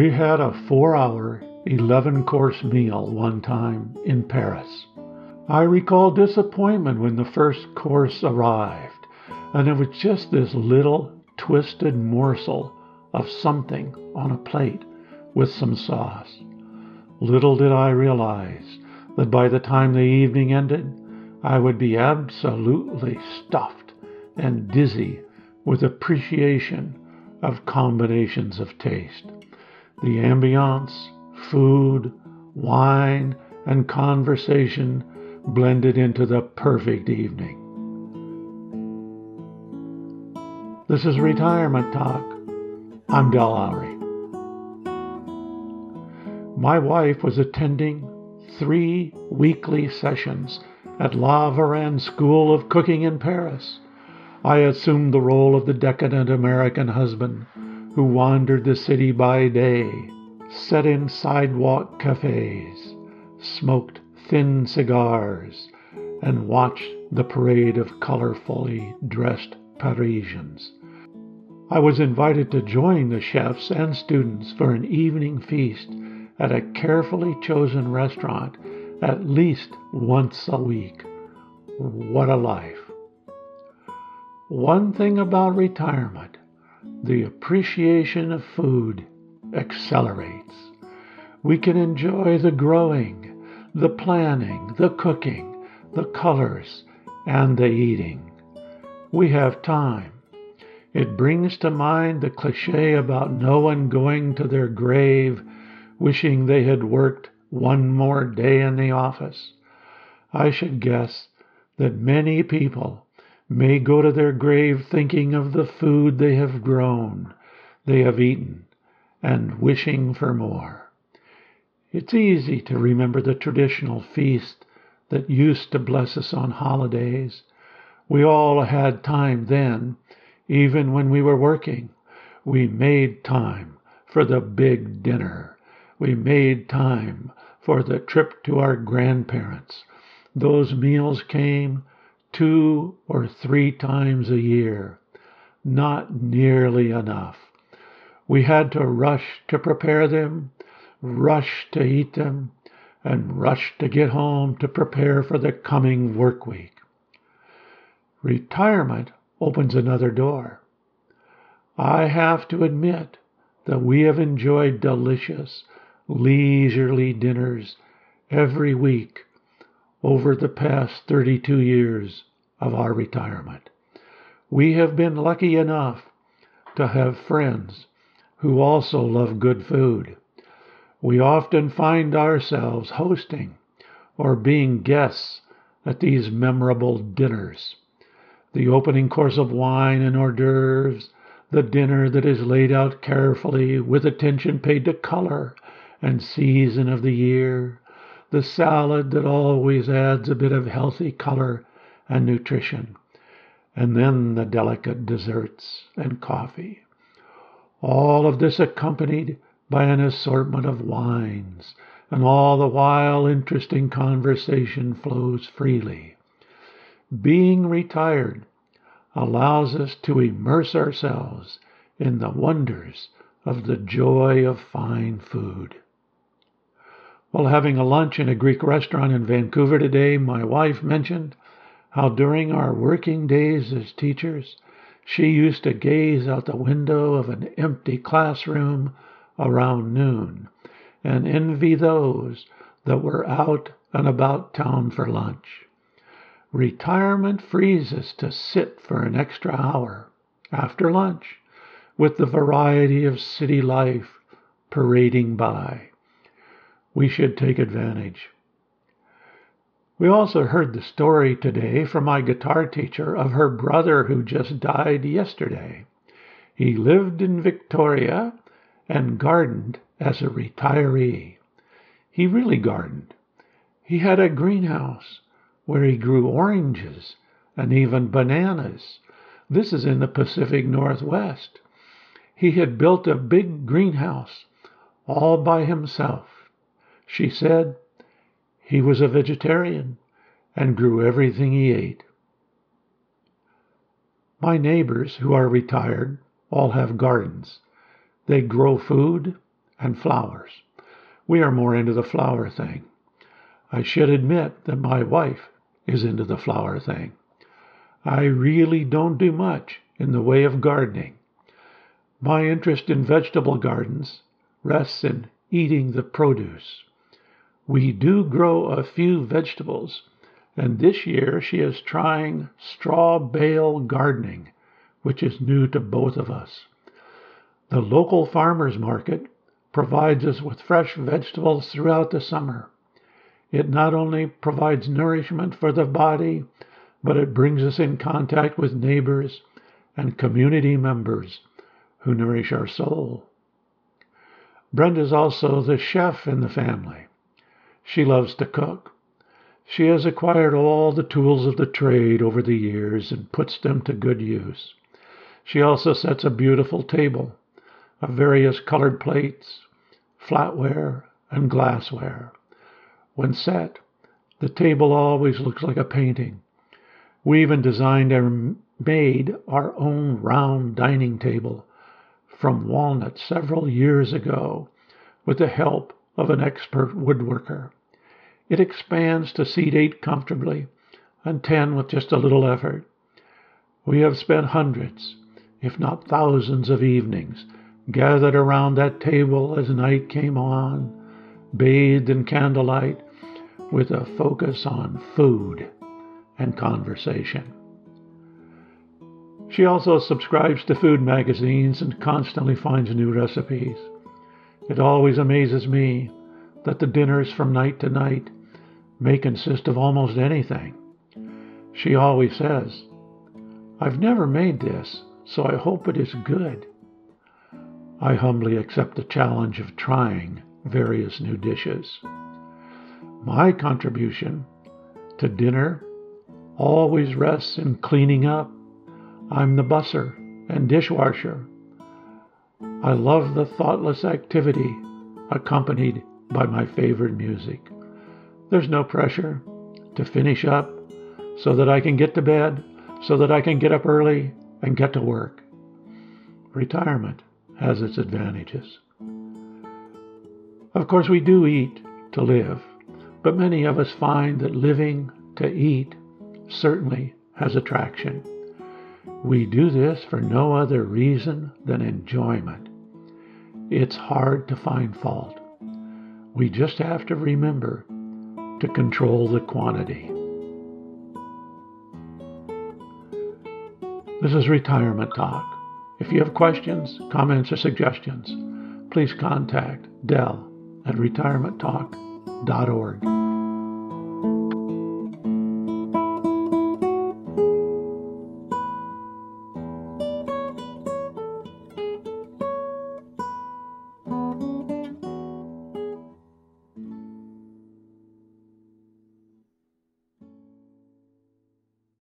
We had a four hour, 11 course meal one time in Paris. I recall disappointment when the first course arrived, and it was just this little twisted morsel of something on a plate with some sauce. Little did I realize that by the time the evening ended, I would be absolutely stuffed and dizzy with appreciation of combinations of taste. The ambiance, food, wine, and conversation blended into the perfect evening. This is Retirement Talk. I'm Del Lowry. My wife was attending three weekly sessions at La Varenne School of Cooking in Paris. I assumed the role of the decadent American husband who wandered the city by day, sat in sidewalk cafes, smoked thin cigars, and watched the parade of colorfully dressed Parisians. I was invited to join the chefs and students for an evening feast at a carefully chosen restaurant at least once a week. What a life! One thing about retirement the appreciation of food accelerates. We can enjoy the growing the planning, the cooking, the colors, and the eating. We have time. It brings to mind the cliche about no one going to their grave wishing they had worked one more day in the office. I should guess that many people may go to their grave thinking of the food they have grown, they have eaten, and wishing for more. It's easy to remember the traditional feast that used to bless us on holidays. We all had time then, even when we were working. We made time for the big dinner. We made time for the trip to our grandparents. Those meals came two or three times a year. Not nearly enough. We had to rush to prepare them rush to eat them, and rush to get home to prepare for the coming work week. Retirement opens another door. I have to admit that we have enjoyed delicious, leisurely dinners every week over the past 32 years of our retirement. We have been lucky enough to have friends who also love good food we often find ourselves hosting or being guests at these memorable dinners. The opening course of wine and hors d'oeuvres, the dinner that is laid out carefully with attention paid to color and season of the year, the salad that always adds a bit of healthy color and nutrition, and then the delicate desserts and coffee. All of this accompanied by an assortment of wines, and all the while interesting conversation flows freely. Being retired allows us to immerse ourselves in the wonders of the joy of fine food. While having a lunch in a Greek restaurant in Vancouver today, my wife mentioned how during our working days as teachers, she used to gaze out the window of an empty classroom around noon and envy those that were out and about town for lunch. Retirement frees us to sit for an extra hour after lunch with the variety of city life parading by. We should take advantage. We also heard the story today from my guitar teacher of her brother who just died yesterday. He lived in Victoria and gardened as a retiree. He really gardened. He had a greenhouse where he grew oranges and even bananas. This is in the Pacific Northwest. He had built a big greenhouse all by himself. She said he was a vegetarian and grew everything he ate. My neighbors who are retired all have gardens. They grow food and flowers. We are more into the flower thing. I should admit that my wife is into the flower thing. I really don't do much in the way of gardening. My interest in vegetable gardens rests in eating the produce. We do grow a few vegetables, and this year she is trying straw bale gardening, which is new to both of us. The local farmers market provides us with fresh vegetables throughout the summer. It not only provides nourishment for the body, but it brings us in contact with neighbors and community members who nourish our soul. Brenda is also the chef in the family. She loves to cook. She has acquired all the tools of the trade over the years and puts them to good use. She also sets a beautiful table of various colored plates, flatware, and glassware. When set, the table always looks like a painting. We even designed and made our own round dining table from walnut several years ago with the help of an expert woodworker. It expands to seat eight comfortably and ten with just a little effort. We have spent hundreds, if not thousands, of evenings gathered around that table as night came on, bathed in candlelight, with a focus on food and conversation. She also subscribes to food magazines and constantly finds new recipes. It always amazes me that the dinners from night to night may consist of almost anything. She always says, I've never made this, so I hope it is good. I humbly accept the challenge of trying various new dishes. My contribution to dinner always rests in cleaning up I'm the busser and dishwasher. I love the thoughtless activity accompanied by my favorite music. There's no pressure to finish up so that I can get to bed, so that I can get up early and get to work. Retirement has its advantages. Of course, we do eat to live, but many of us find that living to eat certainly has attraction. We do this for no other reason than enjoyment. It's hard to find fault. We just have to remember to control the quantity. This is Retirement Talk. If you have questions, comments, or suggestions, please contact Del at retirementtalk.org.